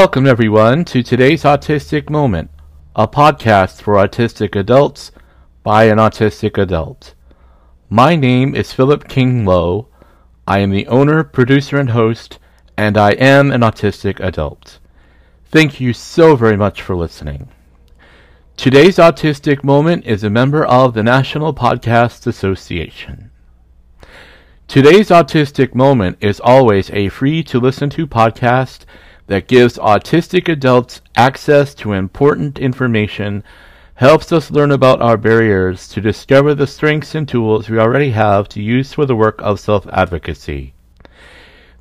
Welcome, everyone, to today's Autistic Moment, a podcast for autistic adults by an autistic adult. My name is Philip King Lowe. I am the owner, producer, and host, and I am an autistic adult. Thank you so very much for listening. Today's Autistic Moment is a member of the National Podcast Association. Today's Autistic Moment is always a free to listen to podcast that gives autistic adults access to important information, helps us learn about our barriers to discover the strengths and tools we already have to use for the work of self advocacy.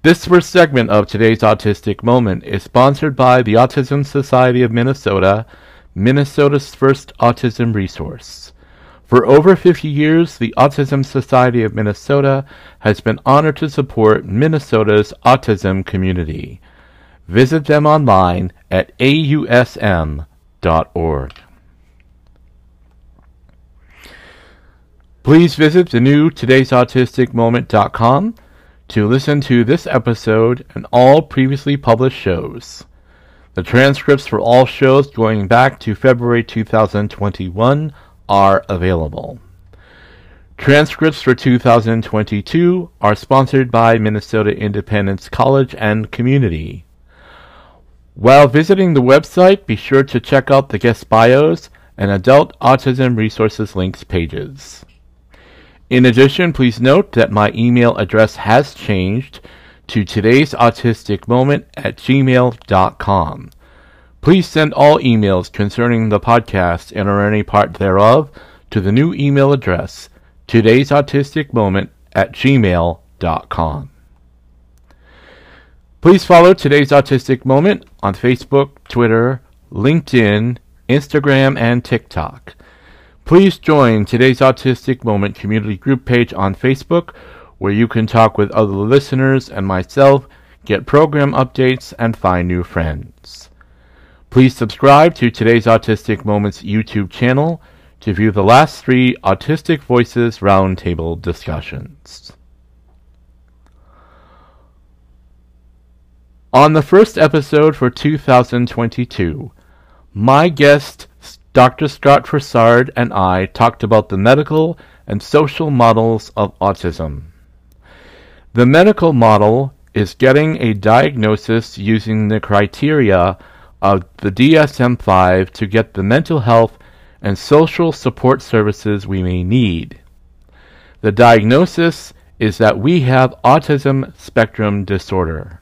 This first segment of today's Autistic Moment is sponsored by the Autism Society of Minnesota, Minnesota's first autism resource. For over 50 years, the Autism Society of Minnesota has been honored to support Minnesota's autism community. Visit them online at ausm.org. Please visit the new today'sautisticmoment.com to listen to this episode and all previously published shows. The transcripts for all shows going back to February 2021 are available. Transcripts for 2022 are sponsored by Minnesota Independence College and Community. While visiting the website, be sure to check out the guest bios and Adult Autism Resources links pages. In addition, please note that my email address has changed to today's autistic moment at gmail.com. Please send all emails concerning the podcast and or any part thereof to the new email address today's autistic moment at gmail.com. Please follow today's Autistic Moment on Facebook, Twitter, LinkedIn, Instagram, and TikTok. Please join today's Autistic Moment community group page on Facebook where you can talk with other listeners and myself, get program updates, and find new friends. Please subscribe to today's Autistic Moments YouTube channel to view the last three Autistic Voices Roundtable discussions. On the first episode for 2022, my guest, Dr. Scott Frossard, and I talked about the medical and social models of autism. The medical model is getting a diagnosis using the criteria of the DSM 5 to get the mental health and social support services we may need. The diagnosis is that we have autism spectrum disorder.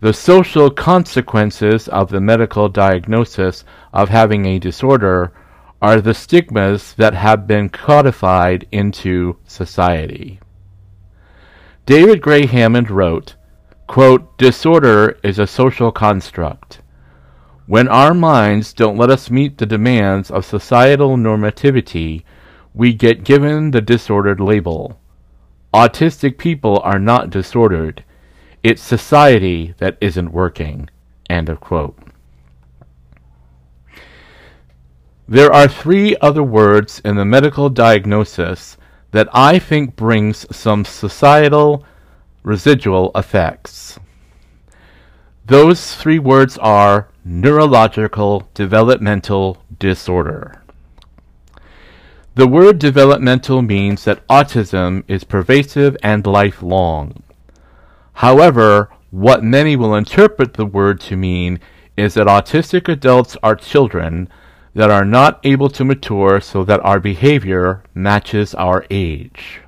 The social consequences of the medical diagnosis of having a disorder are the stigmas that have been codified into society. David Gray Hammond wrote, quote, Disorder is a social construct. When our minds don't let us meet the demands of societal normativity, we get given the disordered label. Autistic people are not disordered. It's society that isn't working. End of quote. There are three other words in the medical diagnosis that I think brings some societal residual effects. Those three words are neurological developmental disorder. The word developmental means that autism is pervasive and lifelong. However, what many will interpret the word to mean is that autistic adults are children that are not able to mature so that our behavior matches our age.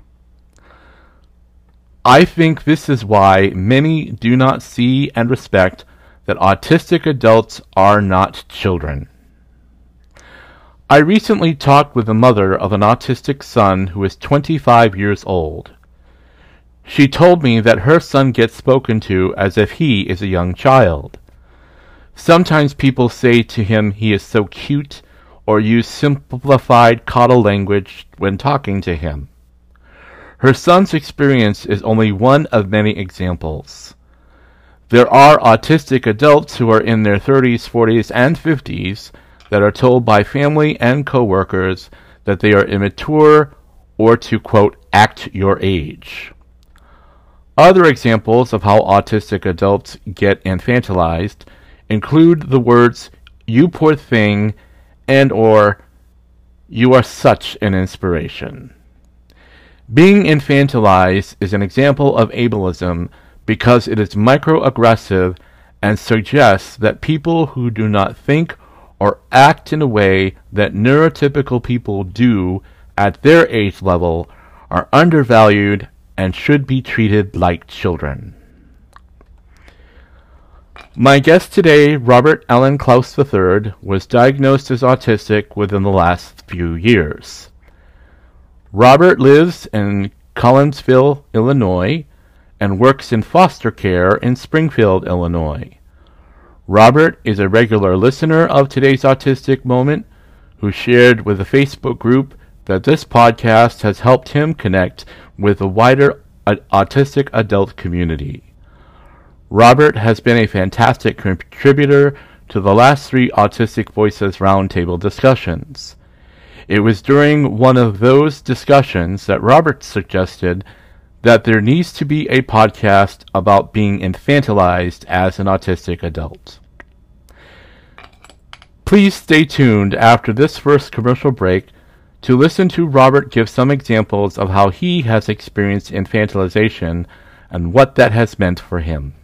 I think this is why many do not see and respect that autistic adults are not children. I recently talked with the mother of an autistic son who is 25 years old. She told me that her son gets spoken to as if he is a young child. Sometimes people say to him he is so cute or use simplified coddle language when talking to him. Her son's experience is only one of many examples. There are autistic adults who are in their 30s, 40s, and 50s that are told by family and coworkers that they are immature or to quote act your age. Other examples of how autistic adults get infantilized include the words "you poor thing" and or "you are such an inspiration." Being infantilized is an example of ableism because it is microaggressive and suggests that people who do not think or act in a way that neurotypical people do at their age level are undervalued and should be treated like children. My guest today, Robert Allan Claus III, was diagnosed as autistic within the last few years. Robert lives in Collinsville, Illinois, and works in foster care in Springfield, Illinois. Robert is a regular listener of today's Autistic Moment who shared with the Facebook group that this podcast has helped him connect with a wider autistic adult community. Robert has been a fantastic contributor to the last three Autistic Voices Roundtable discussions. It was during one of those discussions that Robert suggested that there needs to be a podcast about being infantilized as an autistic adult. Please stay tuned after this first commercial break to listen to Robert give some examples of how he has experienced infantilization and what that has meant for him.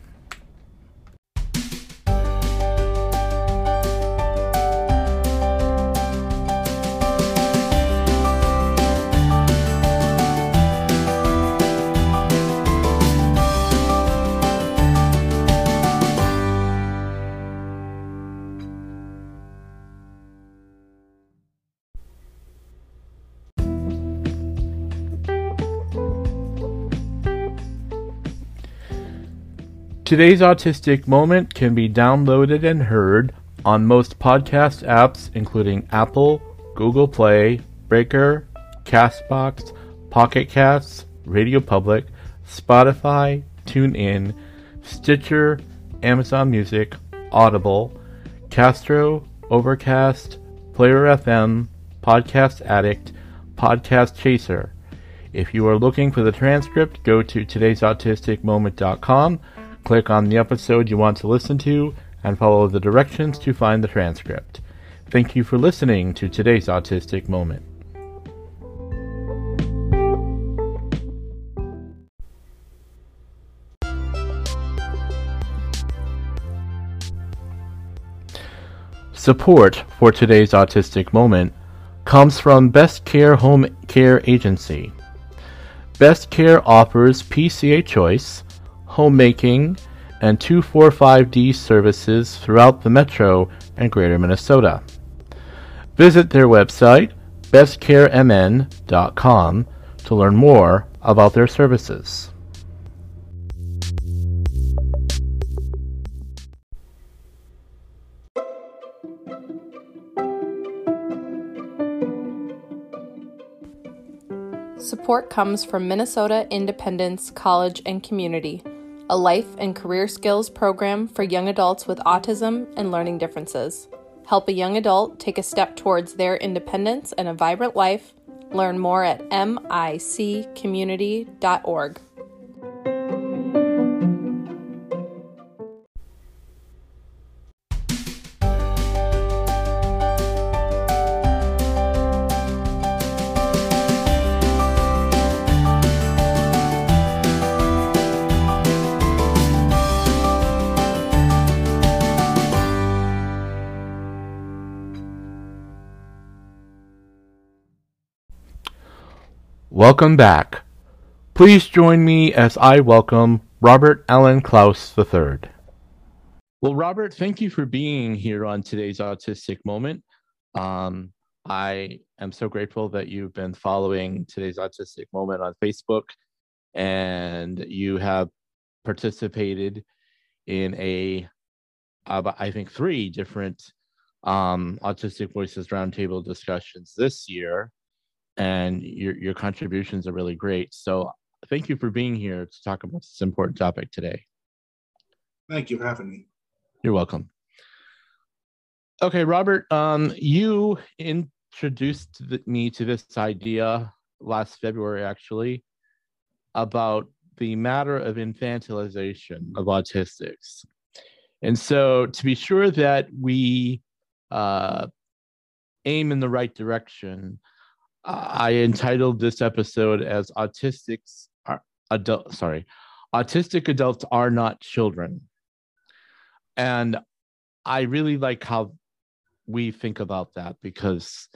Today's Autistic Moment can be downloaded and heard on most podcast apps, including Apple, Google Play, Breaker, Castbox, Pocket Casts, Radio Public, Spotify, TuneIn, Stitcher, Amazon Music, Audible, Castro, Overcast, Player FM, Podcast Addict, Podcast Chaser. If you are looking for the transcript, go to today'sautisticmoment.com Click on the episode you want to listen to and follow the directions to find the transcript. Thank you for listening to today's Autistic Moment. Support for today's Autistic Moment comes from Best Care Home Care Agency. Best Care offers PCA Choice homemaking, and 245D services throughout the metro and greater Minnesota. Visit their website, bestcaremn.com, to learn more about their services. Support comes from Minnesota Independence College and Community a life and career skills program for young adults with autism and learning differences. Help a young adult take a step towards their independence and a vibrant life. Learn more at miccommunity.org. Welcome back. Please join me as I welcome Robert Allan Claus III. Well, Robert, thank you for being here on today's Autistic Moment. Um, I am so grateful that you've been following today's Autistic Moment on Facebook and you have participated in a, uh, I think, three different um, Autistic Voices Roundtable discussions this year and your your contributions are really great. So thank you for being here to talk about this important topic today. Thank you for having me. You're welcome. Okay, Robert, um, you introduced me to this idea last February, actually, about the matter of infantilization of autistics. And so, to be sure that we uh, aim in the right direction, I entitled this episode as "Autistics are adult." Sorry, autistic adults are not children, and I really like how we think about that because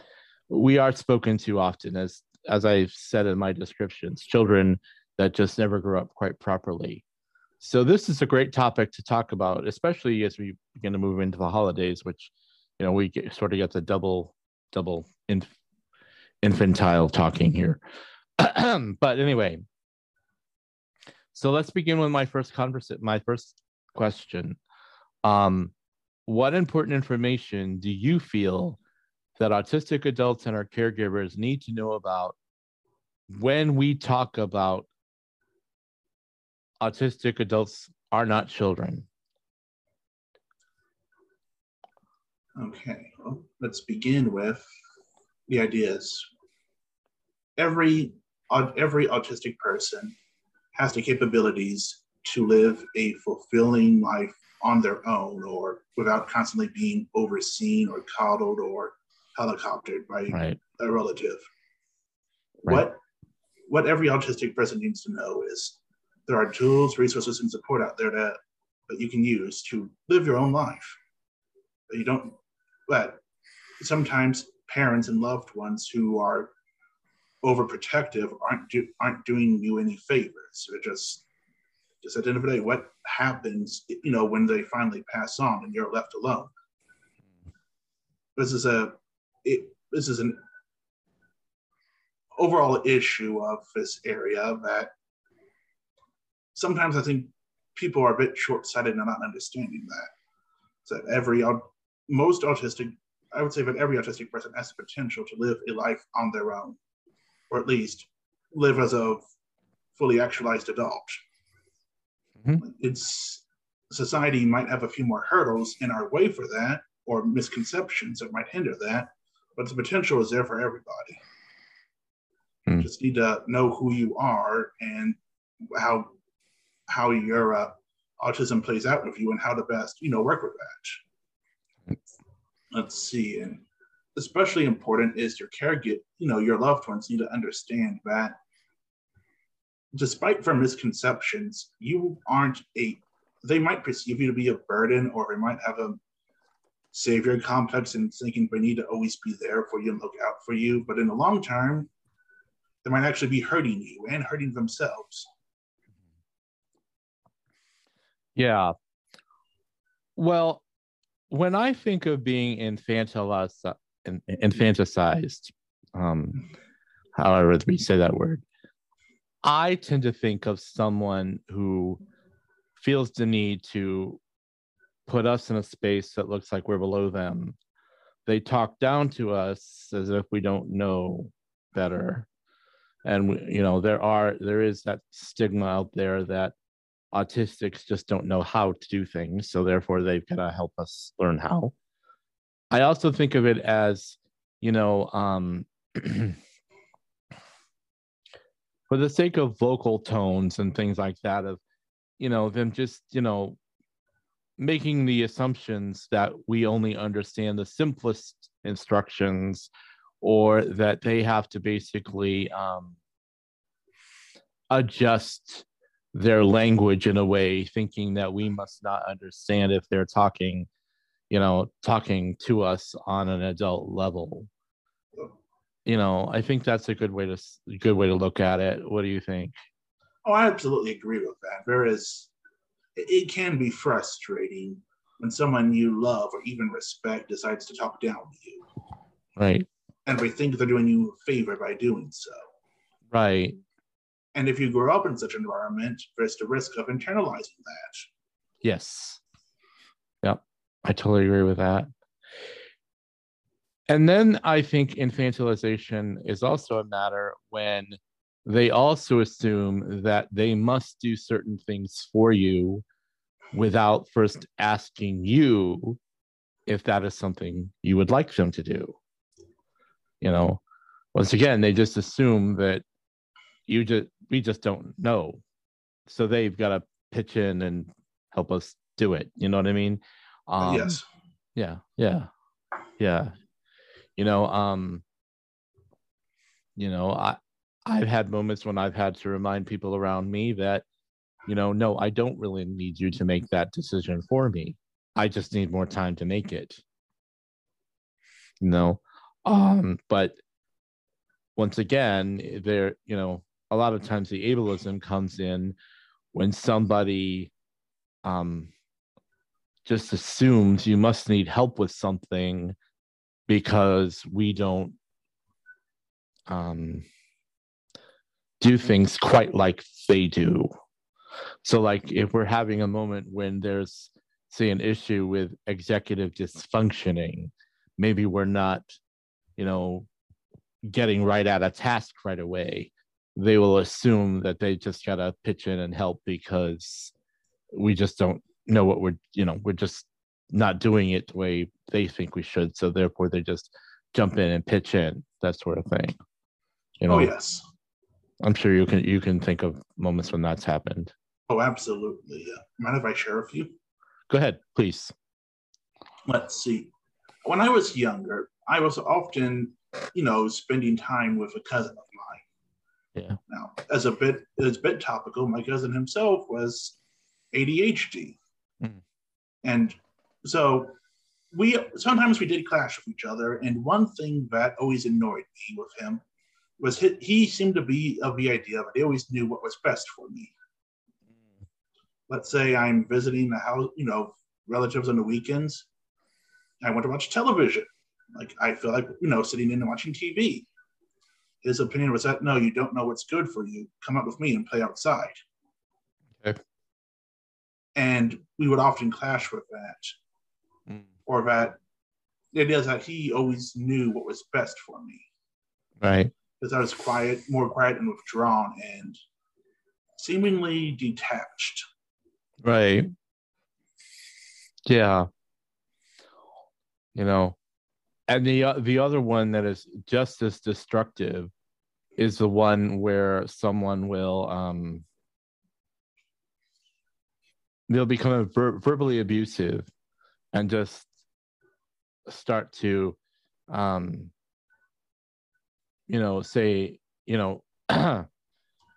we are spoken to often as as I've said in my descriptions, children that just never grew up quite properly. So this is a great topic to talk about, especially as we begin to move into the holidays, which you know we get, sort of get the double double inf- infantile talking here. but anyway, so let's begin with my first conversation. My first question: um, What important information do you feel that autistic adults and our caregivers need to know about when we talk about autistic adults are not children. Okay, well, let's begin with the ideas. Every every autistic person has the capabilities to live a fulfilling life on their own or without constantly being overseen or coddled or helicoptered by right. a relative. Right. What what every autistic person needs to know is there are tools, resources, and support out there that, that you can use to live your own life. But you don't, but sometimes parents and loved ones who are overprotective aren't do, aren't doing you any favors. They're just just at the end of the day, what happens, you know, when they finally pass on and you're left alone? This is a it, this is an overall issue of this area that sometimes I think people are a bit short sighted in not understanding that. So every most autistic, I would say that every autistic person has the potential to live a life on their own, or at least live as a fully actualized adult. Mm-hmm. It's society might have a few more hurdles in our way for that, or misconceptions that might hinder that, but the potential is there for everybody. Mm. Just need to know who you are and how how your uh, autism plays out with you and how to best, you know, work with that. Let's see. And especially important is your caregiver, you know, your loved ones need to understand that despite from misconceptions, you aren't a, they might perceive you to be a burden or they might have a savior complex and thinking they need to always be there for you and look out for you. But in the long term, they might actually be hurting you and hurting themselves. Yeah. Well, when I think of being infantilized, infanticized, um, however we say that word, I tend to think of someone who feels the need to put us in a space that looks like we're below them. They talk down to us as if we don't know better. And you know, there are there is that stigma out there that autistics just don't know how to do things so therefore they've got to help us learn how. I also think of it as you know um for the sake of vocal tones and things like that of you know them just you know making the assumptions that we only understand the simplest instructions or that they have to basically um, adjust their language in a way, thinking that we must not understand if they're talking, you know, talking to us on an adult level. You know, I think that's a good way to good way to look at it. What do you think? Oh, I absolutely agree with that. There is, it can be frustrating when someone you love or even respect decides to talk down to you. Right. And they think they're doing you a favor by doing so. Right. And if you grow up in such an environment, there's the risk of internalizing that. Yes. Yep. I totally agree with that. And then I think infantilization is also a matter when they also assume that they must do certain things for you without first asking you if that is something you would like them to do. You know, once again, they just assume that you just we just don't know so they've got to pitch in and help us do it. You know what I mean? Um, yes. Yeah. Yeah. Yeah. You know, um, you know, I I've had moments when I've had to remind people around me that, you know, no, I don't really need you to make that decision for me. I just need more time to make it. You know, um, but once again, there, you know, a lot of times the ableism comes in when somebody um just assumes you must need help with something because we don't um do things quite like they do. So, like, if we're having a moment when there's, say, an issue with executive dysfunctioning, maybe we're not, you know, getting right at a task right away. They will assume that they just got to pitch in and help because we just don't know what we're, you know, we're just not doing it the way they think we should. So, therefore, they just jump in and pitch in, that sort of thing. You know? Oh, yes I'm sure you can you can think of moments when that's happened. Oh, absolutely. Yeah. Mind if I share a few? Go ahead, please. Let's see. When I was younger, I was often, you know, spending time with a cousin of mine. Yeah. Now, as a bit as a bit topical, my cousin himself was ADHD, mm. and so we sometimes we did clash with each other. And one thing that always annoyed me with him was he, he seemed to be of the idea that he always knew what was best for me. Let's say I'm visiting the house, you know, relatives on the weekends. I want to watch television. Like I feel like you know sitting in and watching TV. His opinion was that no, you don't know what's good for you. Come up with me and play outside. Okay. And we would often clash with that, mm. or that the idea is that he always knew what was best for me. Right because I was quiet, more quiet and withdrawn and seemingly detached. Right. Yeah. You know, and the uh, the other one that is just as destructive is the one where someone will um they'll become ver- verbally abusive and just start to um you know say you know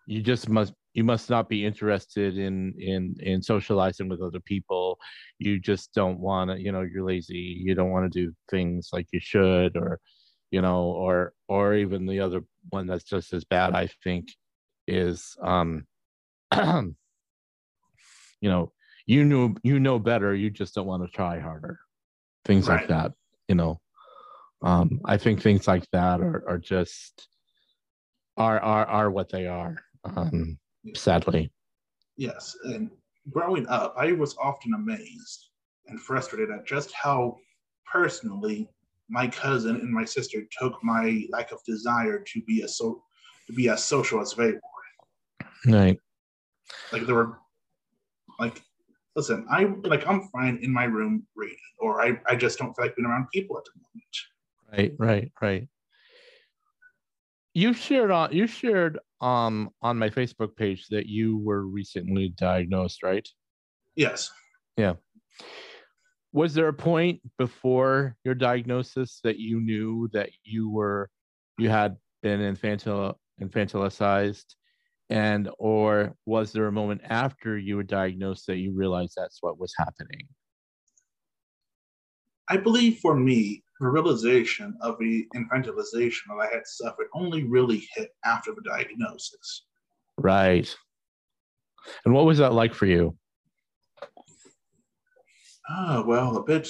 you just must you must not be interested in in in socializing with other people. You just don't want to you know you're lazy. You don't want to do things like you should or you know or or even the other one that's just as bad i think is um you know you know you know better. You just don't want to try harder. Things right. like that you know. Um, I think things like that are, are just are are are what they are. Um, sadly. Yes, and growing up, I was often amazed and frustrated at just how personally my cousin and my sister took my lack of desire to be a so to be as social as they were. Right. Like there were like listen, I like I'm fine in my room reading, or I, I just don't feel like being around people at the moment. Right, right, right. You shared on you shared um on my Facebook page that you were recently diagnosed, right? Yes. Yeah. Was there a point before your diagnosis that you knew that you were you had been infantil infantilicized and or was there a moment after you were diagnosed that you realized that's what was happening? I believe for me, the realization of the infantilization that I had suffered only really hit after the diagnosis. Right. And what was that like for you? Oh, well, a bit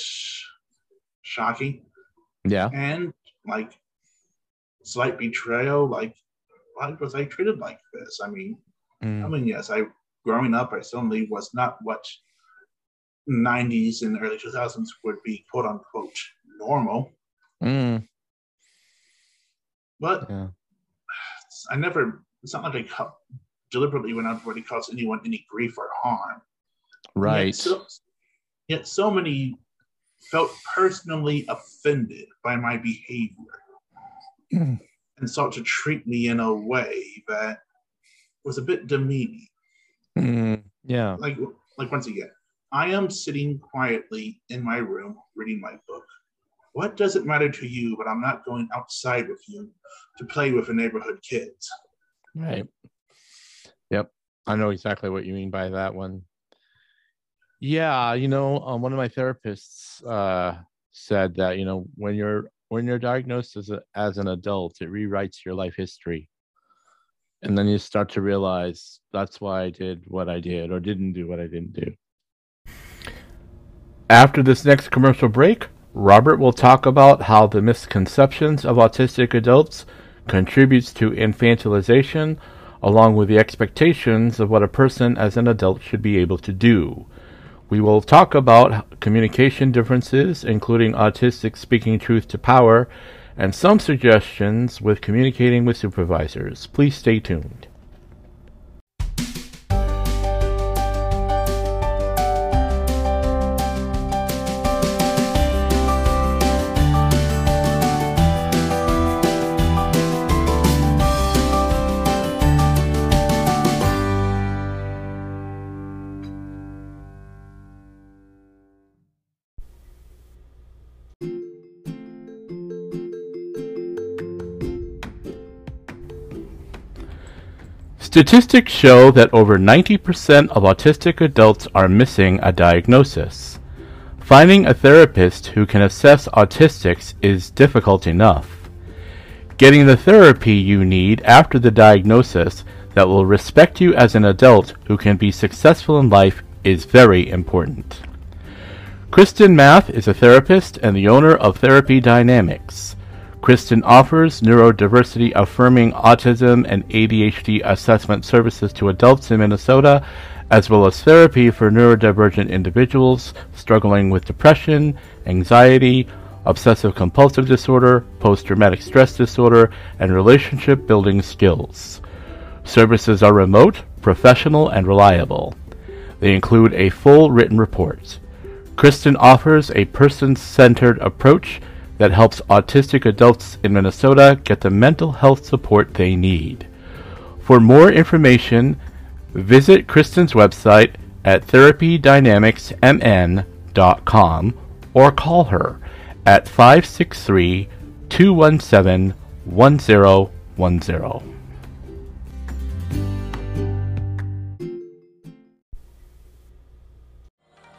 shocking. Yeah. And like slight betrayal. Like, why was I treated like this? I mean, mm. I mean, yes, I growing up, I certainly was not what 90s and early 2000s would be quote unquote normal. Mm. But yeah. I never, it's not like I deliberately went out to cause anyone any grief or harm. Right. Yet so, yet so many felt personally offended by my behavior mm. and sought to treat me in a way that was a bit demeaning. Mm, yeah. Like, like once again, I am sitting quietly in my room reading my book. What does it matter to you? But I'm not going outside with you to play with the neighborhood kids. Right. Yep. I know exactly what you mean by that one. Yeah, you know, um, one of my therapists uh, said that you know when you're when you're diagnosed as a, as an adult, it rewrites your life history, and then you start to realize that's why I did what I did or didn't do what I didn't do. After this next commercial break, Robert will talk about how the misconceptions of autistic adults contributes to infantilization along with the expectations of what a person as an adult should be able to do. We will talk about communication differences, including autistic speaking truth to power, and some suggestions with communicating with supervisors. Please stay tuned. Statistics show that over 90% of autistic adults are missing a diagnosis. Finding a therapist who can assess autistics is difficult enough. Getting the therapy you need after the diagnosis that will respect you as an adult who can be successful in life is very important. Kristen Math is a therapist and the owner of Therapy Dynamics. Kristen offers neurodiversity affirming autism and ADHD assessment services to adults in Minnesota, as well as therapy for neurodivergent individuals struggling with depression, anxiety, obsessive compulsive disorder, post traumatic stress disorder, and relationship building skills. Services are remote, professional, and reliable. They include a full written report. Kristen offers a person centered approach that helps autistic adults in Minnesota get the mental health support they need. For more information, visit Kristen's website at therapydynamicsmn.com or call her at 563 217 1010.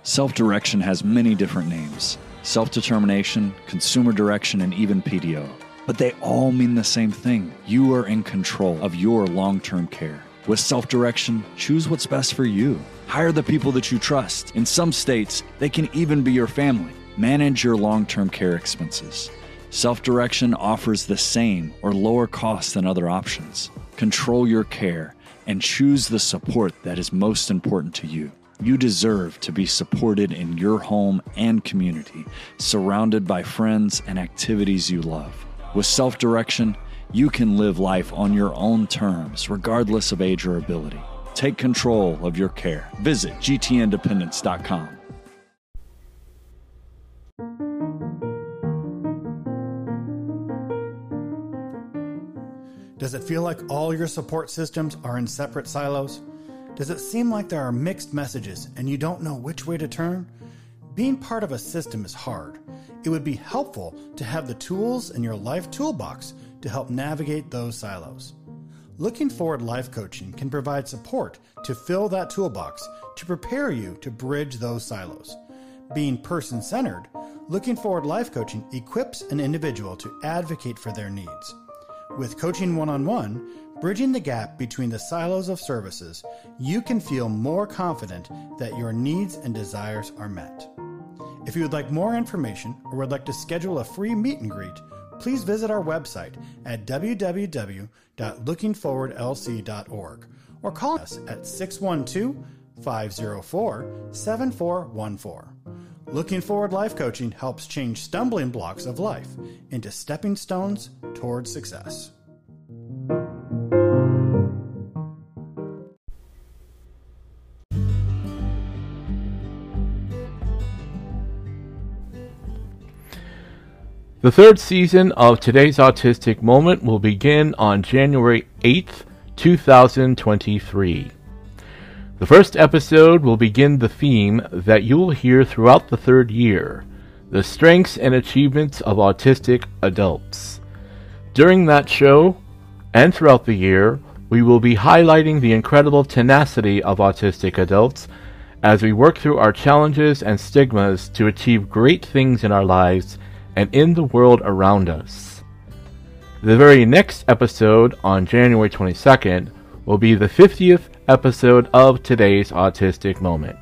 Self direction has many different names self determination, consumer direction, and even PDO. But they all mean the same thing you are in control of your long term care. With self direction, choose what's best for you. Hire the people that you trust. In some states, they can even be your family. Manage your long term care expenses. Self direction offers the same or lower costs than other options. Control your care and choose the support that is most important to you. You deserve to be supported in your home and community, surrounded by friends and activities you love. With self direction, you can live life on your own terms, regardless of age or ability. Take control of your care. Visit gtindependence.com. Does it feel like all your support systems are in separate silos? Does it seem like there are mixed messages and you don't know which way to turn? Being part of a system is hard. It would be helpful to have the tools in your life toolbox to help navigate those silos. Looking Forward Life Coaching can provide support to fill that toolbox to prepare you to bridge those silos. Being person centered, Looking Forward Life Coaching equips an individual to advocate for their needs. With coaching one on one, Bridging the gap between the silos of services, you can feel more confident that your needs and desires are met. If you would like more information or would like to schedule a free meet and greet, please visit our website at www.lookingforwardlc.org or call us at 612 504 7414. Looking Forward Life Coaching helps change stumbling blocks of life into stepping stones towards success. The third season of today's Autistic Moment will begin on January 8th, 2023. The first episode will begin the theme that you will hear throughout the third year the strengths and achievements of autistic adults. During that show, and throughout the year, we will be highlighting the incredible tenacity of autistic adults as we work through our challenges and stigmas to achieve great things in our lives and in the world around us. The very next episode on January 22nd will be the 50th episode of today's Autistic Moment.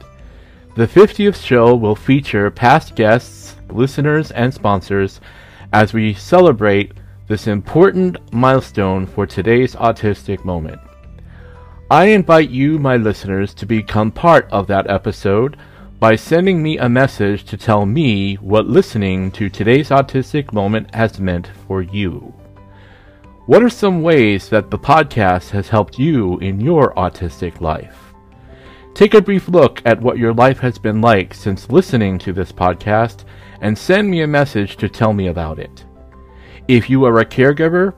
The 50th show will feature past guests, listeners, and sponsors as we celebrate this important milestone for today's Autistic Moment. I invite you, my listeners, to become part of that episode by sending me a message to tell me what listening to today's Autistic Moment has meant for you. What are some ways that the podcast has helped you in your autistic life? Take a brief look at what your life has been like since listening to this podcast and send me a message to tell me about it. If you are a caregiver,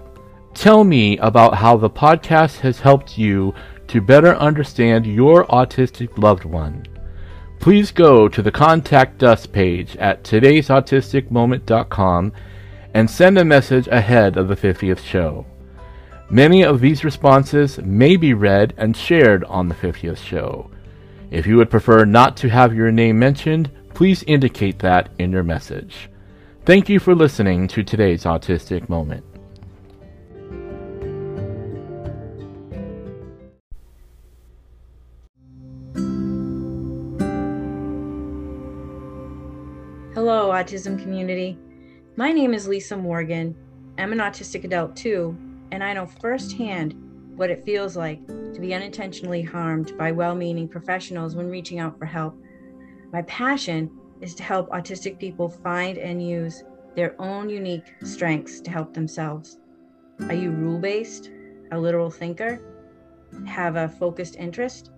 tell me about how the podcast has helped you to better understand your autistic loved one. Please go to the Contact Us page at today'sautisticmoment.com and send a message ahead of the 50th show. Many of these responses may be read and shared on the 50th show. If you would prefer not to have your name mentioned, please indicate that in your message. Thank you for listening to today's Autistic Moment. Hello, autism community. My name is Lisa Morgan. I'm an autistic adult too, and I know firsthand what it feels like to be unintentionally harmed by well meaning professionals when reaching out for help. My passion is to help autistic people find and use their own unique strengths to help themselves. Are you rule based, a literal thinker, have a focused interest?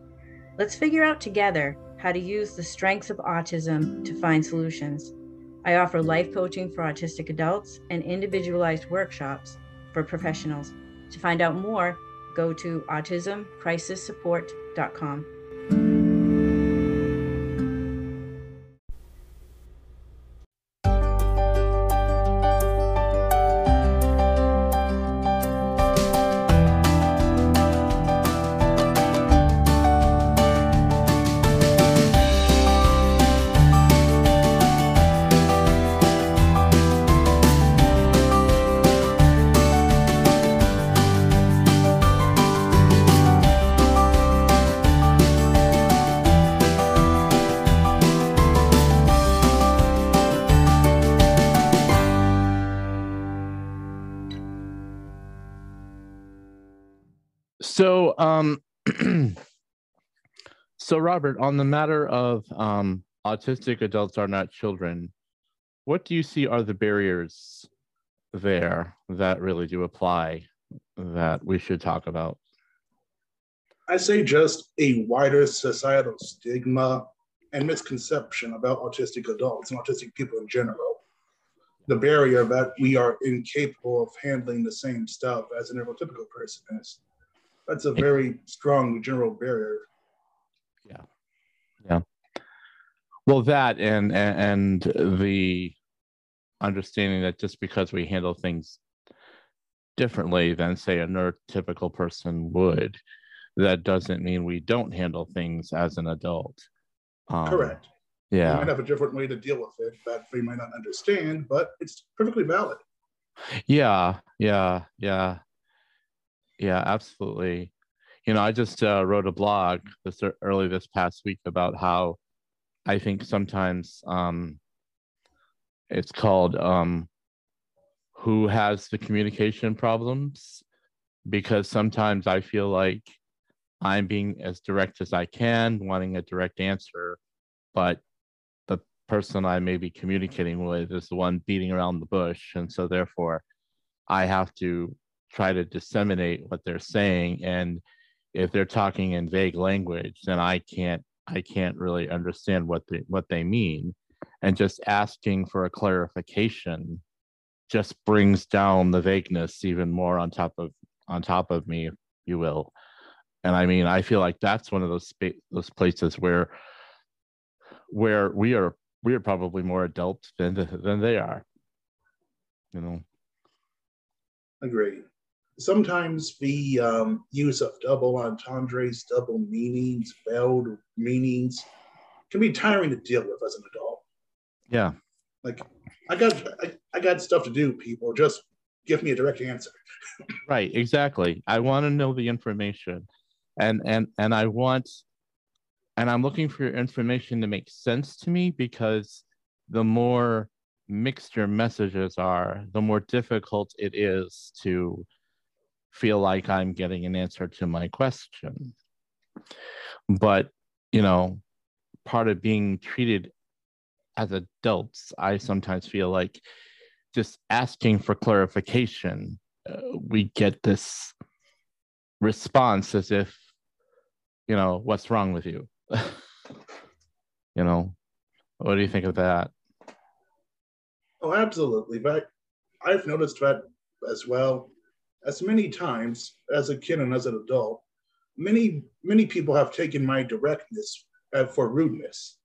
Let's figure out together how to use the strengths of autism to find solutions. I offer life coaching for autistic adults and individualized workshops for professionals. To find out more, go to autismcrisissupport.com. um, so Robert, on the matter of um, autistic adults are not children, what do you see are the barriers there that really do apply that we should talk about? I say just a wider societal stigma and misconception about autistic adults and autistic people in general. The barrier that we are incapable of handling the same stuff as a neurotypical person is that's a very strong general barrier. Yeah, yeah. Well, that and and, and the understanding that just because we handle things differently than say a neurotypical person would, that doesn't mean we don't handle things as an adult. Um, Correct. Yeah. We might have a different way to deal with it that we might not understand, but it's perfectly valid. Yeah, yeah, yeah. Yeah, absolutely. You know, I just uh, wrote a blog this early this past week about how I think sometimes um, it's called um, "Who has the communication problems?" Because sometimes I feel like I'm being as direct as I can, wanting a direct answer, but the person I may be communicating with is the one beating around the bush, and so therefore I have to try to disseminate what they're saying and if they're talking in vague language then i can't i can't really understand what they what they mean and just asking for a clarification just brings down the vagueness even more on top of on top of me if you will and I mean, I feel like that's one of those spa- those places where where we are we are probably more adult than than they are. You know. Agree. Sometimes the um, use of double entendres, double meanings, veiled meanings can be tiring to deal with as an adult. Yeah. Like, I got I, I got stuff to do, people. Just give me a direct answer. right, exactly. I want to know the information. And and and I want and I'm looking for information to make sense to me because the more mixed your messages are, the more difficult it is to feel like I'm getting an answer to my question. But, you know, part of being treated as adults, I sometimes feel like just asking for clarification, uh, we get this response as if, you know, what's wrong with you? you know, what do you think of that? Oh, absolutely. But I've noticed that as well. As many times as a kid and as an adult, many many people have taken my directness for rudeness.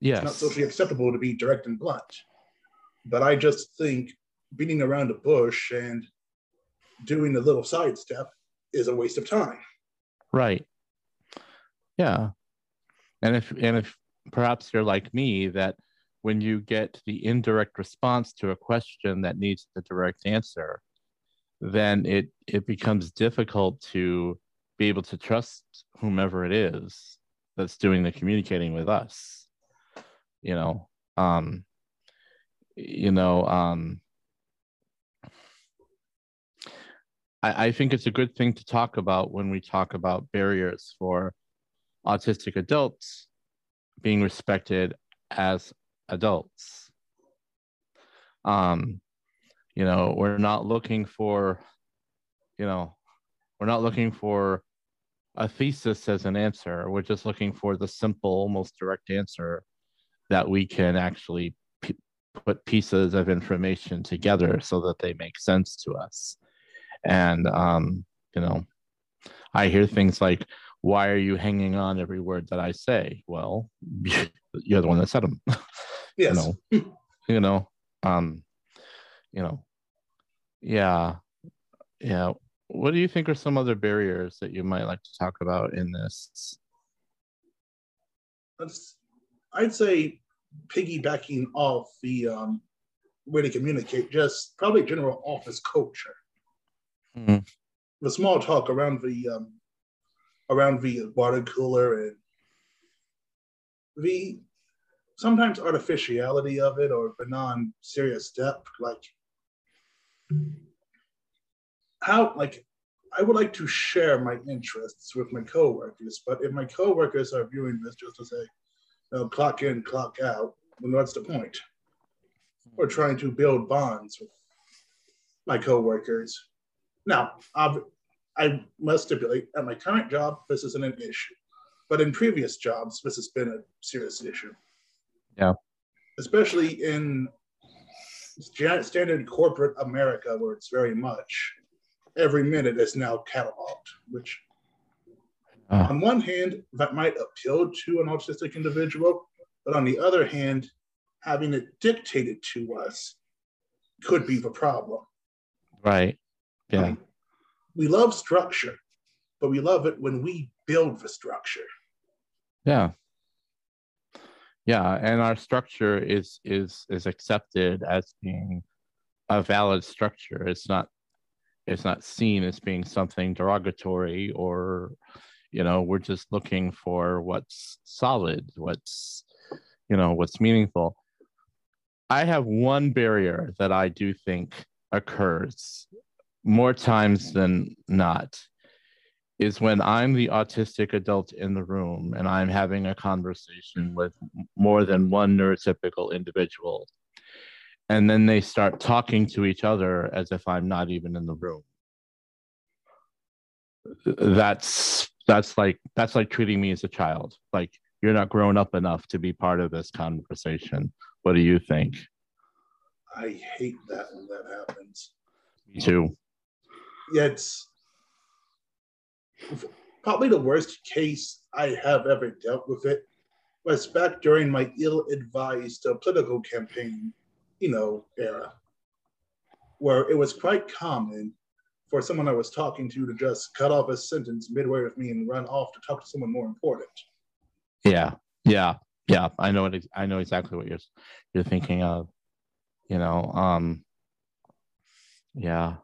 Yes. It's not socially acceptable to be direct and blunt. But I just think beating around a bush and doing a little sidestep is a waste of time. Right. Yeah. And if and if perhaps you're like me that when you get the indirect response to a question that needs the direct answer, then it it becomes difficult to be able to trust whomever it is that's doing the communicating with us. You know, um, you know, um, I, I think it's a good thing to talk about when we talk about barriers for autistic adults being respected as adults. Um, you know, we're not looking for, you know, we're not looking for a thesis as an answer. We're just looking for the simple, most direct answer that we can actually p- put pieces of information together so that they make sense to us. And, um, you know, I hear things like, why are you hanging on every word that I say? Well, you're the one that said them. Yes. you know, you know, um, you know, yeah, yeah. What do you think are some other barriers that you might like to talk about in this? I'd say piggybacking off the um, way to communicate, just probably general office culture. Mm-hmm. The small talk around the um, around the water cooler and the sometimes artificiality of it or the non-serious depth like how like i would like to share my interests with my coworkers but if my coworkers are viewing this just to say you know, clock in clock out then what's the point? We're trying to build bonds with my coworkers. Now I've, i must stipulate at my current job this isn't an issue but in previous jobs this has been a serious issue. Yeah. Especially in standard corporate America, where it's very much every minute is now cataloged, which uh. on one hand, that might appeal to an autistic individual, but on the other hand, having it dictated to us could be the problem. Right. Yeah. Um, we love structure, but we love it when we build the structure. Yeah yeah and our structure is is is accepted as being a valid structure. It's not it's not seen as being something derogatory or you know we're just looking for what's solid what's you know what's meaningful. I have one barrier that i do think occurs more times than not is when I'm the autistic adult in the room and I'm having a conversation with more than one neurotypical individual. And then they start talking to each other as if I'm not even in the room. That's that's like that's like treating me as a child. Like you're not grown up enough to be part of this conversation. What do you think? I hate that when that happens. Me too. Yeah, it's probably the worst case I have ever dealt with it was back during my ill-advised uh, political campaign, you know, era, where it was quite common for someone I was talking to to just cut off a sentence midway with me and run off to talk to someone more important. Yeah, yeah, yeah. I know it. I know exactly what you're you're thinking of. You know, um, yeah,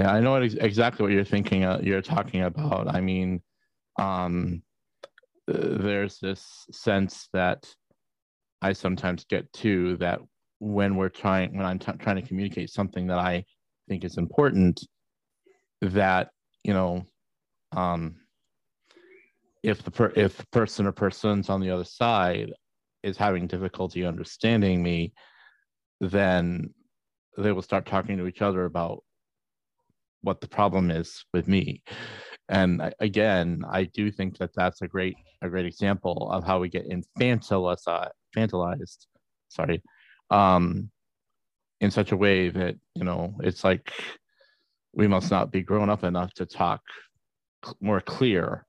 yeah. I know what, exactly what you're thinking. Uh, you're talking about. I mean, um, there's this sense that I sometimes get too that when we're trying when i'm t- trying to communicate something that i think is important that you know um if the per- if the person or persons on the other side is having difficulty understanding me then they will start talking to each other about what the problem is with me. And again i do think that that's a great a great example of how we get infantilized infantilized sorry um, in such a way that you know it's like we must not be grown up enough to talk more clear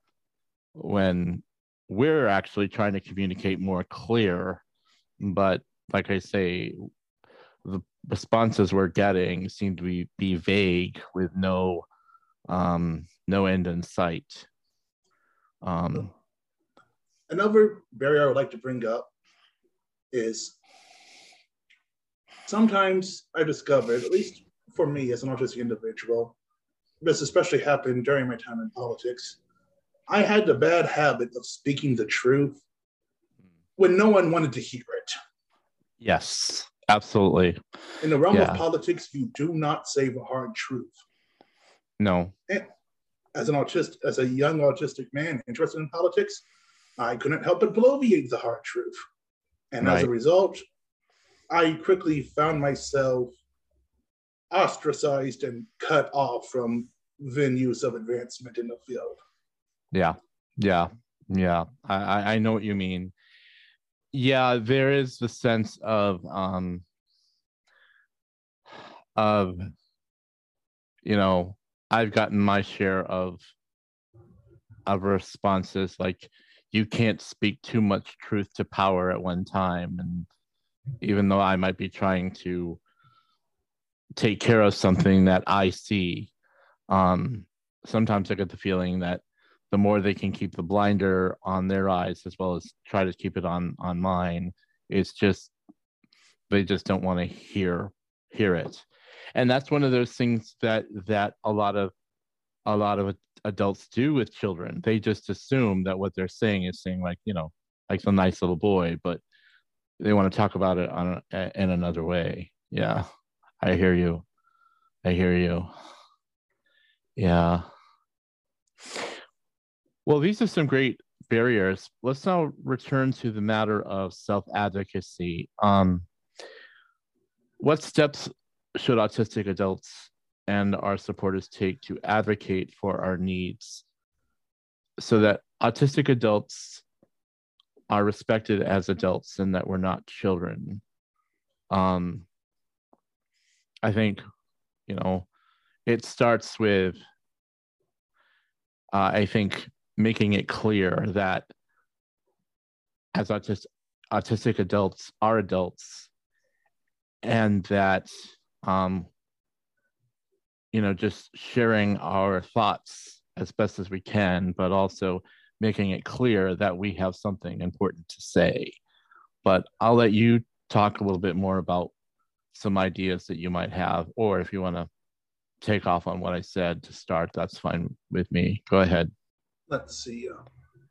when we're actually trying to communicate more clear. But like i say the responses we're getting seem to be, be vague with no um no end in sight um another barrier i would like to bring up is sometimes I discovered, at least for me as an autistic individual, this especially happened during my time in politics. I had the bad habit of speaking the truth when no one wanted to hear it. Yes, absolutely. In the realm yeah. of politics, you do not say the hard truth. No. And as an autist, as a young autistic man interested in politics, I couldn't help but bloviate the hard truth. And right. as a result, I quickly found myself ostracized and cut off from venues of advancement in the field. Yeah, yeah, yeah. I I know what you mean. Yeah, there is the sense of um of you know I've gotten my share of of responses like you can't speak too much truth to power at one time and even though I might be trying to take care of something that I see. Um, sometimes I get the feeling that the more they can keep the blinder on their eyes as well as try to keep it on on mine, it's just they just don't want to hear hear it. And that's one of those things that that a lot of a lot of adults do with children. They just assume that what they're saying is saying like, you know, like some nice little boy, but they want to talk about it on in another way. Yeah, I hear you. I hear you. Yeah. Well, these are some great barriers. Let's now return to the matter of self advocacy. Um, what steps should autistic adults and our supporters take to advocate for our needs so that autistic adults are respected as adults and that we're not children. Um, I think, you know, it starts with, uh, I think, making it clear that as autistic, autistic adults are adults and that, um, you know, just sharing our thoughts as best as we can, but also making it clear that we have something important to say. But I'll let you talk a little bit more about some ideas that you might have, or if you want to take off on what I said to start, that's fine with me. Go ahead. Let's see. Uh,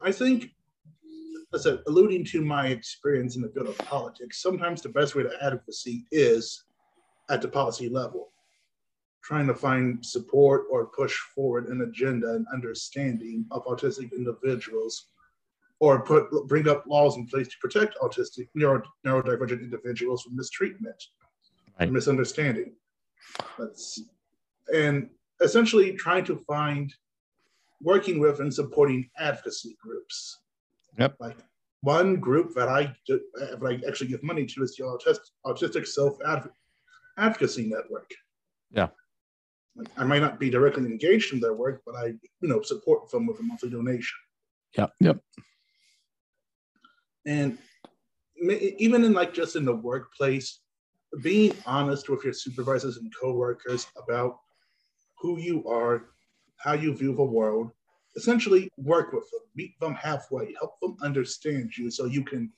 I think, as a, alluding to my experience in the field of politics, sometimes the best way to advocacy is at the policy level trying to find support or push forward an agenda and understanding of autistic individuals or put bring up laws in place to protect autistic neuro, neurodivergent individuals from mistreatment right. and misunderstanding Let's, and essentially trying to find working with and supporting advocacy groups yep like one group that I, that I actually give money to is the Autistic Self Advocacy Network. Yeah Like, I might not be directly engaged in their work, but I, you know, support them with a monthly donation. Yep. Yep. And even in like just in the workplace, being honest with your supervisors and coworkers about who you are, how you view the world, essentially work with them, meet them halfway, help them understand you so you can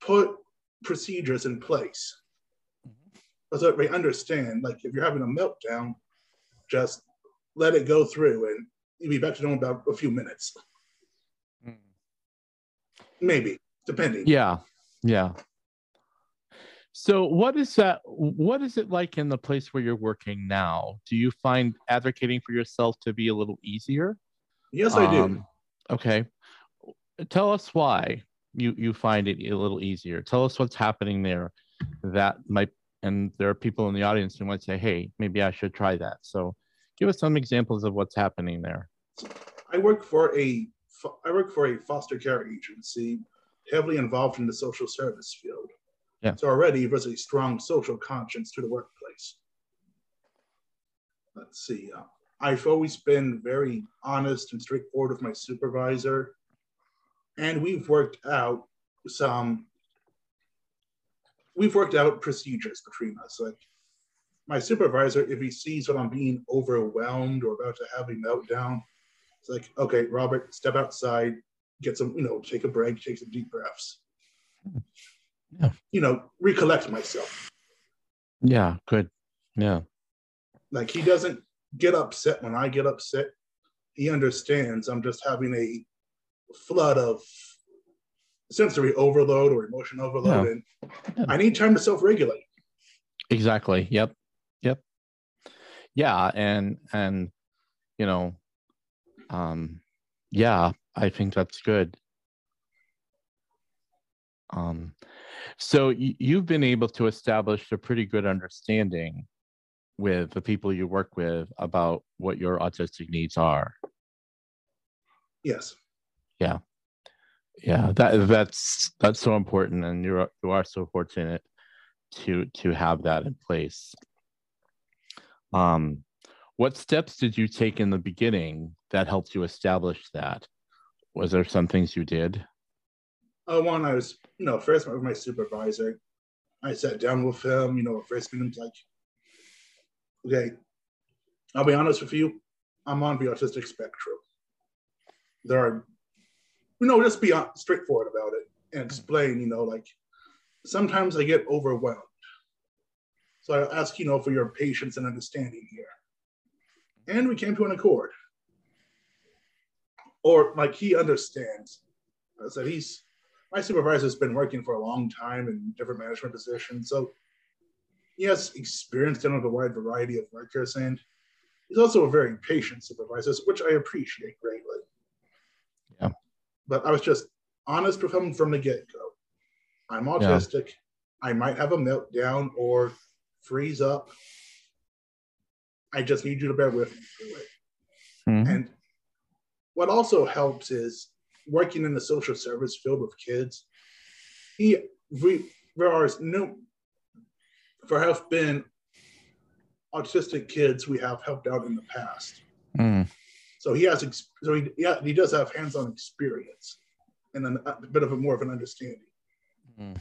put procedures in place. Mm-hmm. So they understand, like if you're having a meltdown, just let it go through and you'll be back to normal about a few minutes. Mm. Maybe, depending. Yeah. Yeah. So what is that what is it like in the place where you're working now? Do you find advocating for yourself to be a little easier? Yes, I do. Um, okay. Tell us why you you find it a little easier. Tell us what's happening there that might and there are people in the audience who might say, "Hey, maybe I should try that." So, give us some examples of what's happening there. I work for a I work for a foster care agency heavily involved in the social service field. Yeah. So already there's a strong social conscience to the workplace. Let's see. Uh, I've always been very honest and straightforward with my supervisor, and we've worked out some. We've worked out procedures between us. Like my supervisor, if he sees that I'm being overwhelmed or about to have a meltdown, it's like, okay, Robert, step outside, get some, you know, take a break, take some deep breaths. Yeah. You know, recollect myself. Yeah, good. Yeah. Like he doesn't get upset when I get upset. He understands I'm just having a flood of sensory overload or emotion overload yeah. and yeah. I need time to self-regulate. Exactly. Yep. Yep. Yeah, and and you know um yeah, I think that's good. Um, so you've been able to establish a pretty good understanding with the people you work with about what your autistic needs are. Yes. Yeah. Yeah, that that's that's so important, and you're you are so fortunate to to have that in place. Um, what steps did you take in the beginning that helped you establish that? Was there some things you did? Uh, one, I was, you know, first with my supervisor. I sat down with him, you know, first meeting, like, okay, I'll be honest with you, I'm on the autistic spectrum. There are, you know, just be straightforward about it and explain, you know, like, sometimes I get overwhelmed. So I ask, you know, for your patience and understanding here. And we came to an accord or like he understands. I said he's my supervisor has been working for a long time in different management positions, so he has experience dealing with a wide variety of workers, and he's also a very patient supervisor, which I appreciate greatly. Yeah. But I was just honest with him from the get go. I'm autistic. Yeah. I might have a meltdown or freeze up. I just need you to bear with me through it. Mm-hmm. And what also helps is working in the social service field with kids. He we, there are no there have been autistic kids we have helped out in the past. Mm. So he has so he yeah he does have hands-on experience and a, a bit of a more of an understanding. Mm.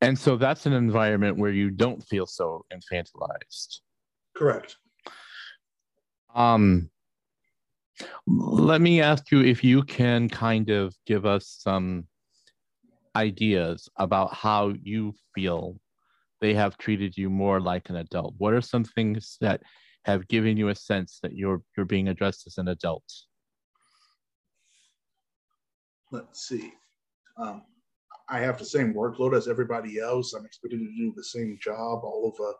And so that's an environment where you don't feel so infantilized. Correct. Um, let me ask you if you can kind of give us some ideas about how you feel they have treated you more like an adult. What are some things that have given you a sense that you're you're being addressed as an adult? Let's see. Um, I have the same workload as everybody else. I'm expected to do the same job, all of the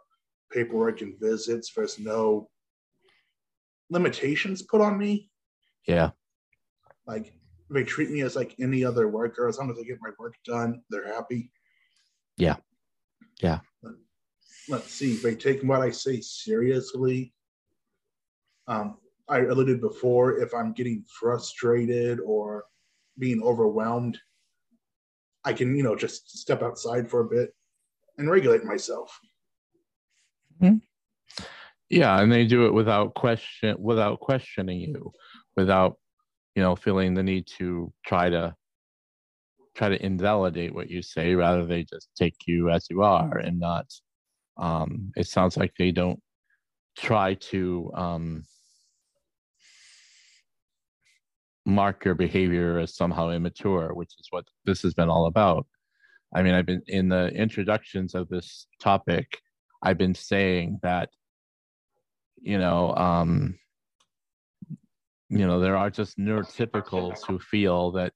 paperwork and visits. There's no limitations put on me. Yeah. Like they treat me as like any other worker. As long as I get my work done, they're happy. Yeah. Yeah. let's see. They take what I say seriously. Um, I alluded before, if I'm getting frustrated or being overwhelmed, I can, you know, just step outside for a bit and regulate myself. Hmm. Yeah, and they do it without question, without questioning you, without you know feeling the need to try to try to invalidate what you say. Rather, they just take you as you are and not. Um, it sounds like they don't try to um, mark your behavior as somehow immature, which is what this has been all about. I mean, I've been in the introductions of this topic, I've been saying that, you know, um, you know, there are just neurotypicals who feel that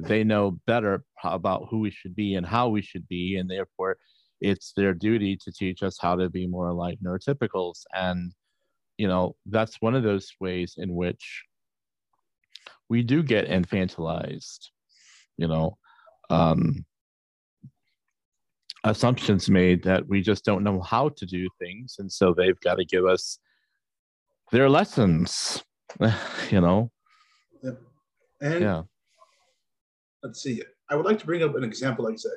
they know better about who we should be and how we should be, and therefore it's their duty to teach us how to be more like neurotypicals. And, you know, that's one of those ways in which we do get infantilized, you know. Um, assumptions made that we just don't know how to do things and so they've got to give us their lessons you know? Yeah. and yeah. let's see. I would like to bring up an example like I said.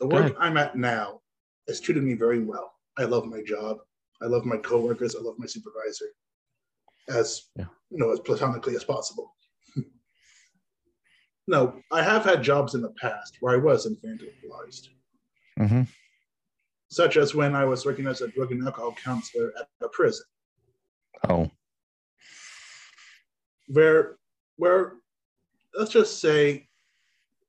The work i'm at now has treated me very well. I love my job. I love my coworkers. I love my supervisor as yeah. you know as platonically as possible. No i have had jobs in the past where i was infantilized. Mm-hmm. Such as when I was working as a drug and alcohol counselor at a prison. Oh. Where, where, let's just say,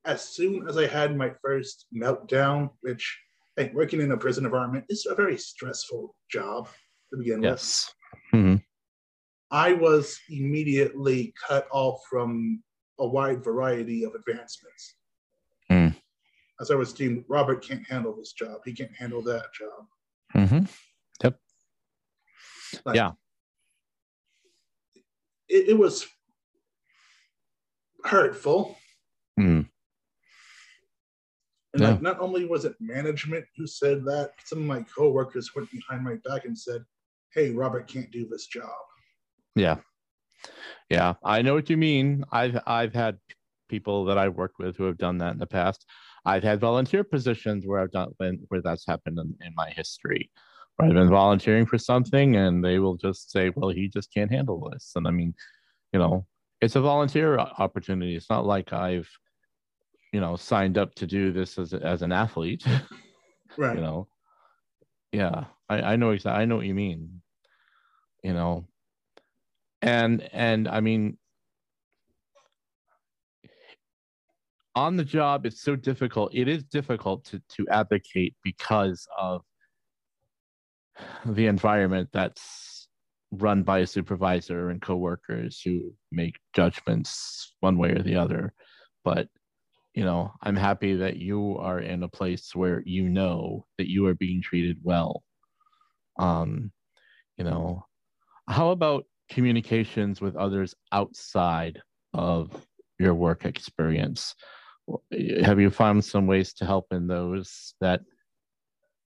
as soon as I had my first meltdown, which hey, working in a prison environment is a very stressful job to begin yes. with. Mm-hmm. I was immediately cut off from a wide variety of advancements. Mm as I was deemed, Robert can't handle this job. He can't handle that job. Mm-hmm. Yep. Like, yeah. It, it, was hurtful. Mm. And yeah. like, not only was it management who said that, some of my coworkers went behind my back and said, "Hey, Robert can't do this job." Yeah, yeah, I know what you mean. I've I've had people that I've worked with who have done that in the past. I've had volunteer positions where I've done where that's happened in, in my history. I've been volunteering for something and they will just say, "Well, he just can't handle this." And I mean, you know, it's a volunteer opportunity. It's not like I've, you know, signed up to do this as as an athlete. Right. you know, yeah, I I know exactly. I know what you mean. You know, and and I mean, on the job it's so difficult it is difficult to to advocate because of the environment that's run by a supervisor and coworkers who make judgments one way or the other. But you know i'm happy that you are in a place where you know that you are being treated well. Um you know how about communications with others outside of your work experience? Have you found some ways to help in those that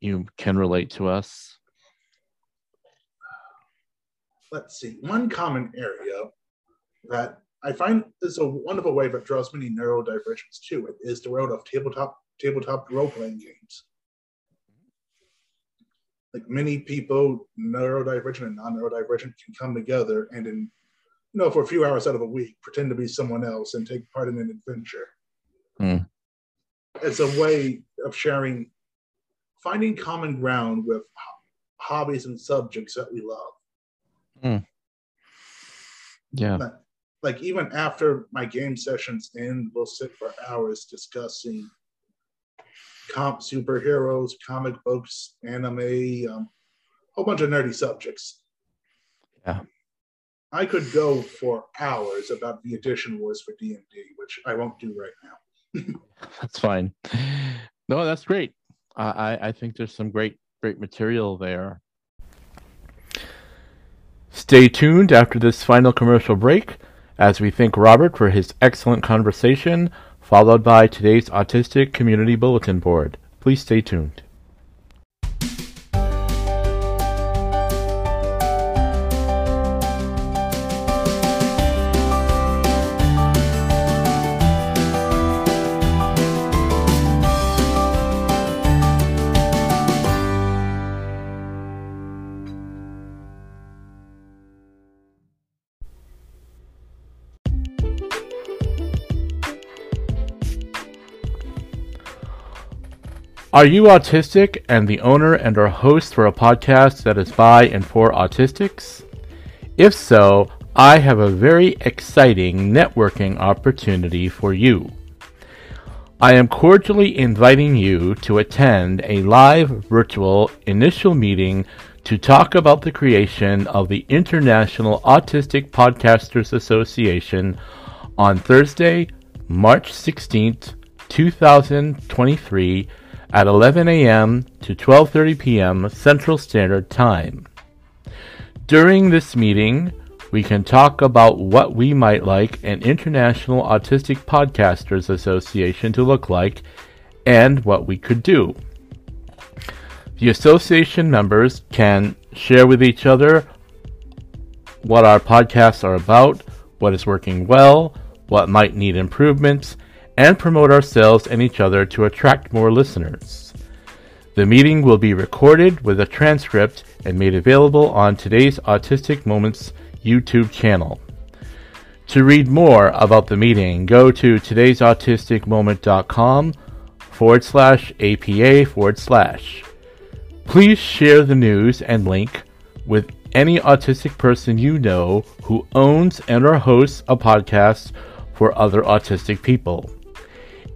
you can relate to us? Let's see. One common area that I find is a wonderful way that draws many neurodivergents to it is the world of tabletop tabletop role playing games. Like many people, neurodivergent and non-neurodivergent can come together and in you know for a few hours out of a week pretend to be someone else and take part in an adventure. Mm. It's a way of sharing, finding common ground with hobbies and subjects that we love. Mm. Yeah. Like, like even after my game sessions end, we'll sit for hours discussing comp superheroes, comic books, anime, um, a whole bunch of nerdy subjects. Yeah. I could go for hours about the edition wars for D and D, which I won't do right now. that's fine. No, that's great. I, I think there's some great great material there. Stay tuned after this final commercial break as we thank Robert for his excellent conversation, followed by today's Autistic Community Bulletin Board. Please stay tuned. Are you autistic and the owner and or host for a podcast that is by and for autistics? If so, I have a very exciting networking opportunity for you. I am cordially inviting you to attend a live virtual initial meeting to talk about the creation of the International Autistic Podcasters Association on Thursday, March 16th, 2023 at 11 a.m. to 12:30 p.m. Central Standard Time. During this meeting, we can talk about what we might like an International Autistic Podcasters Association to look like and what we could do. The association members can share with each other what our podcasts are about, what is working well, what might need improvements, and promote ourselves and each other to attract more listeners. The meeting will be recorded with a transcript and made available on today's Autistic Moments YouTube channel. To read more about the meeting, go to today'sautisticmoment.com forward slash APA forward slash. Please share the news and link with any autistic person you know who owns and or hosts a podcast for other autistic people.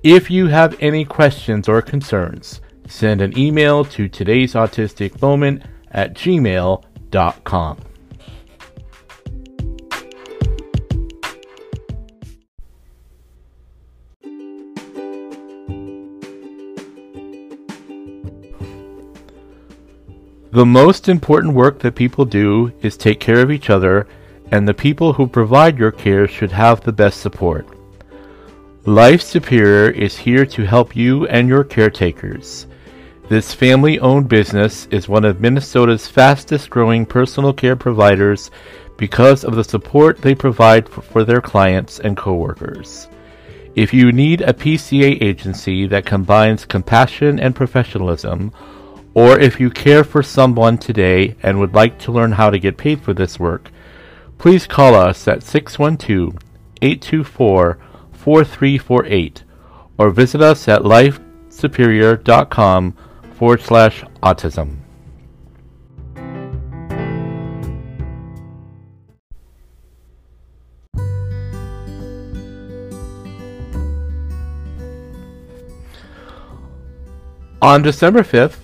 If you have any questions or concerns, send an email to today's autistic moment at gmail.com. The most important work that people do is take care of each other, and the people who provide your care should have the best support. Life Superior is here to help you and your caretakers. This family owned business is one of Minnesota's fastest growing personal care providers because of the support they provide for their clients and coworkers. If you need a PCA agency that combines compassion and professionalism, or if you care for someone today and would like to learn how to get paid for this work, please call us at 612 824 4348 or visit us at lifesuperior.com forward slash autism. On December 5th,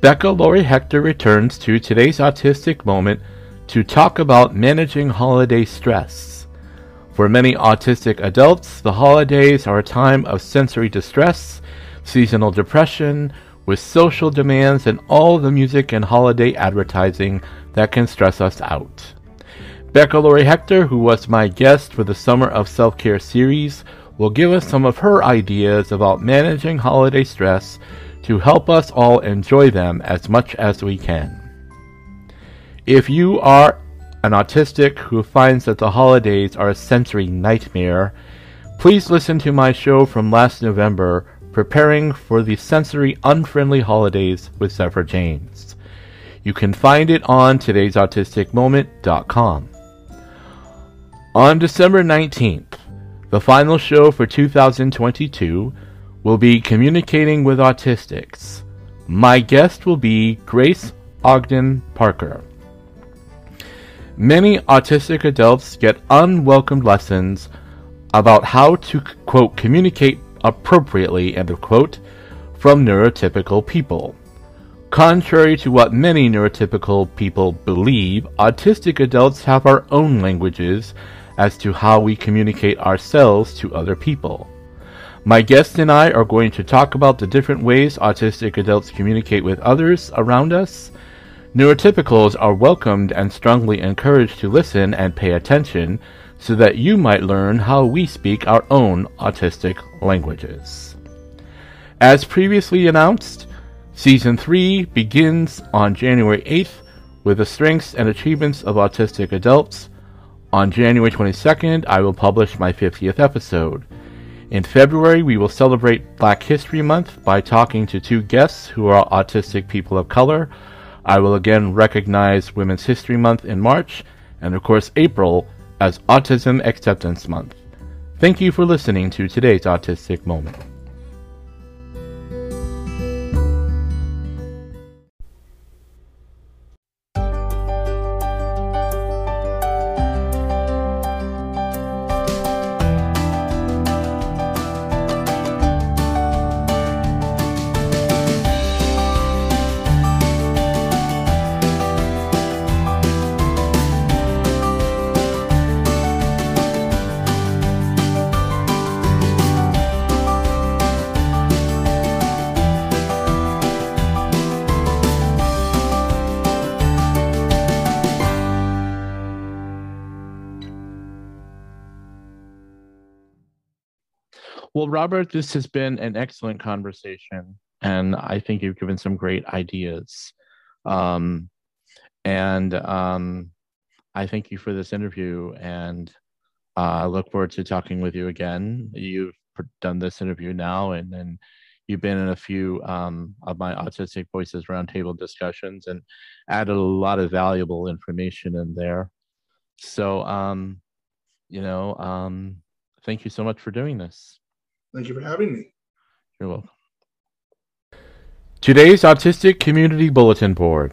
Becca Lory Hector returns to today's autistic moment to talk about managing holiday stress. For many autistic adults, the holidays are a time of sensory distress, seasonal depression, with social demands and all the music and holiday advertising that can stress us out. Becca Lory Hector, who was my guest for the Summer of Self Care series, will give us some of her ideas about managing holiday stress to help us all enjoy them as much as we can. If you are an autistic who finds that the holidays are a sensory nightmare, please listen to my show from last November, Preparing for the Sensory Unfriendly Holidays with Zephyr James. You can find it on today'sautisticmoment.com. On December 19th, the final show for 2022, will be communicating with autistics. My guest will be Grace Ogden Parker. Many autistic adults get unwelcome lessons about how to, quote, communicate appropriately, end of quote, from neurotypical people. Contrary to what many neurotypical people believe, autistic adults have our own languages as to how we communicate ourselves to other people. My guest and I are going to talk about the different ways autistic adults communicate with others around us. Neurotypicals are welcomed and strongly encouraged to listen and pay attention so that you might learn how we speak our own autistic languages. As previously announced, Season 3 begins on January 8th with the strengths and achievements of autistic adults. On January 22nd, I will publish my 50th episode. In February, we will celebrate Black History Month by talking to two guests who are autistic people of color. I will again recognize Women's History Month in March, and of course, April as Autism Acceptance Month. Thank you for listening to today's Autistic Moment. Robert, this has been an excellent conversation, and I think you've given some great ideas. Um, and um, I thank you for this interview, and uh, I look forward to talking with you again. You've done this interview now, and then you've been in a few um, of my Autistic Voices Roundtable discussions and added a lot of valuable information in there. So, um, you know, um, thank you so much for doing this. Thank you for having me. You're welcome. Today's Autistic Community Bulletin Board.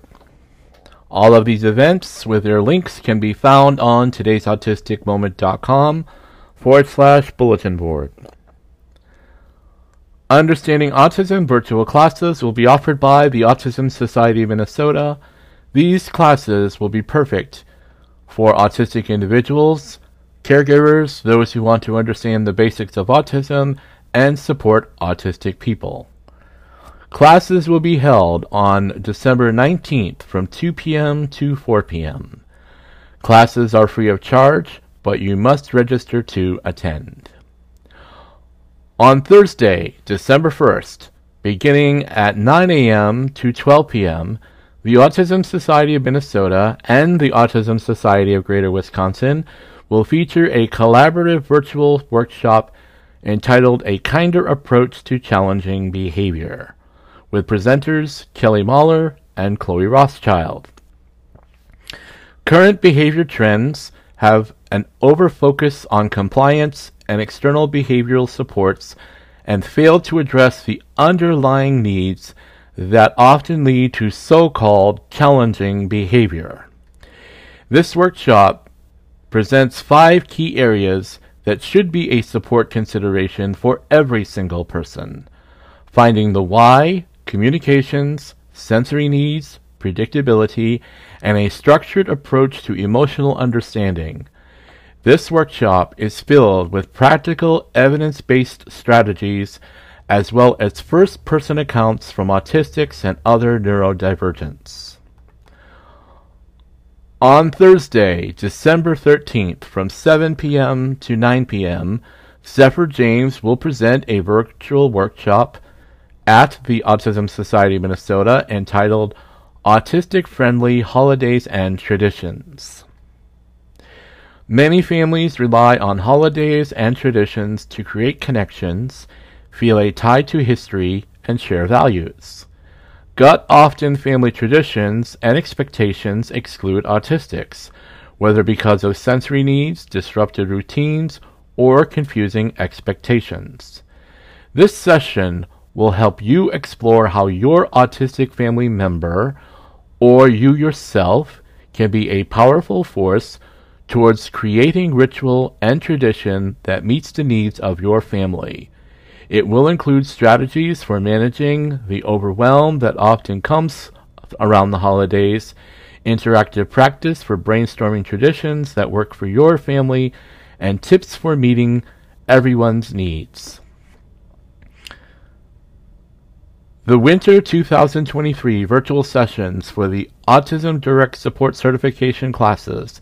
All of these events with their links can be found on today'sautisticmoment.com forward slash bulletin board. Understanding Autism virtual classes will be offered by the Autism Society of Minnesota. These classes will be perfect for autistic individuals, caregivers, those who want to understand the basics of autism, and support autistic people. Classes will be held on December 19th from 2 p.m. to 4 p.m. Classes are free of charge, but you must register to attend. On Thursday, December 1st, beginning at 9 a.m. to 12 p.m., the Autism Society of Minnesota and the Autism Society of Greater Wisconsin will feature a collaborative virtual workshop entitled A Kinder Approach to Challenging Behavior with presenters Kelly Mahler and Chloe Rothschild. Current behavior trends have an overfocus on compliance and external behavioral supports and fail to address the underlying needs that often lead to so-called challenging behavior. This workshop presents five key areas that should be a support consideration for every single person. Finding the why, communications, sensory needs, predictability, and a structured approach to emotional understanding. This workshop is filled with practical evidence based strategies as well as first person accounts from autistics and other neurodivergents. On Thursday, December 13th, from 7 p.m. to 9 p.m., Zephyr James will present a virtual workshop at the Autism Society Minnesota entitled Autistic Friendly Holidays and Traditions. Many families rely on holidays and traditions to create connections, feel a tie to history, and share values. Gut often family traditions and expectations exclude autistics, whether because of sensory needs, disrupted routines, or confusing expectations. This session will help you explore how your autistic family member or you yourself can be a powerful force towards creating ritual and tradition that meets the needs of your family. It will include strategies for managing the overwhelm that often comes around the holidays, interactive practice for brainstorming traditions that work for your family, and tips for meeting everyone's needs. The Winter 2023 virtual sessions for the Autism Direct Support Certification classes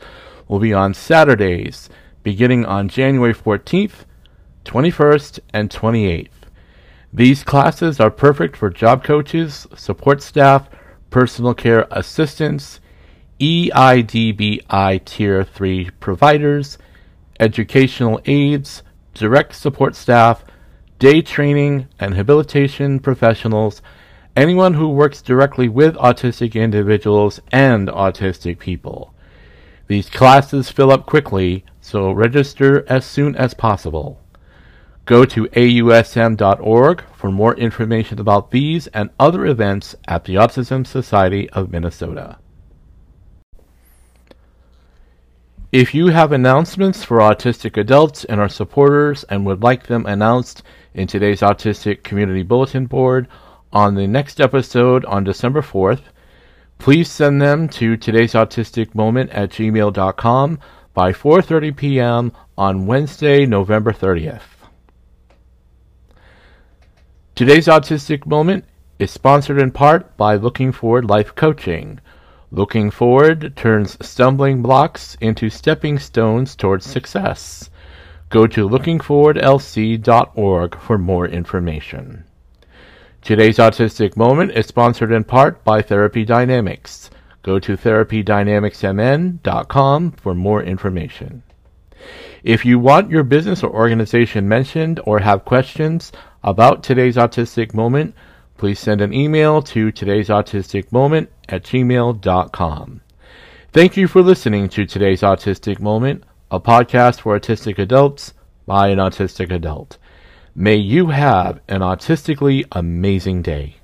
will be on Saturdays, beginning on January 14th, 21st, and 28th. These classes are perfect for job coaches, support staff, personal care assistants, EIDBI Tier 3 providers, educational aides, direct support staff, day training and habilitation professionals, anyone who works directly with autistic individuals and autistic people. These classes fill up quickly, so register as soon as possible. Go to ausm.org for more information about these and other events at the Autism Society of Minnesota. If you have announcements for autistic adults and our supporters and would like them announced in today's Autistic Community Bulletin Board on the next episode on December 4th, please send them to today's autistic moment at gmail.com by 4.30 p.m. on Wednesday, November 30th. Today's Autistic Moment is sponsored in part by Looking Forward Life Coaching. Looking Forward turns stumbling blocks into stepping stones towards success. Go to lookingforwardlc.org for more information. Today's Autistic Moment is sponsored in part by Therapy Dynamics. Go to therapydynamicsmn.com for more information. If you want your business or organization mentioned or have questions about today's autistic moment, please send an email to today's autistic moment at gmail.com. Thank you for listening to today's autistic moment, a podcast for autistic adults by an autistic adult. May you have an autistically amazing day.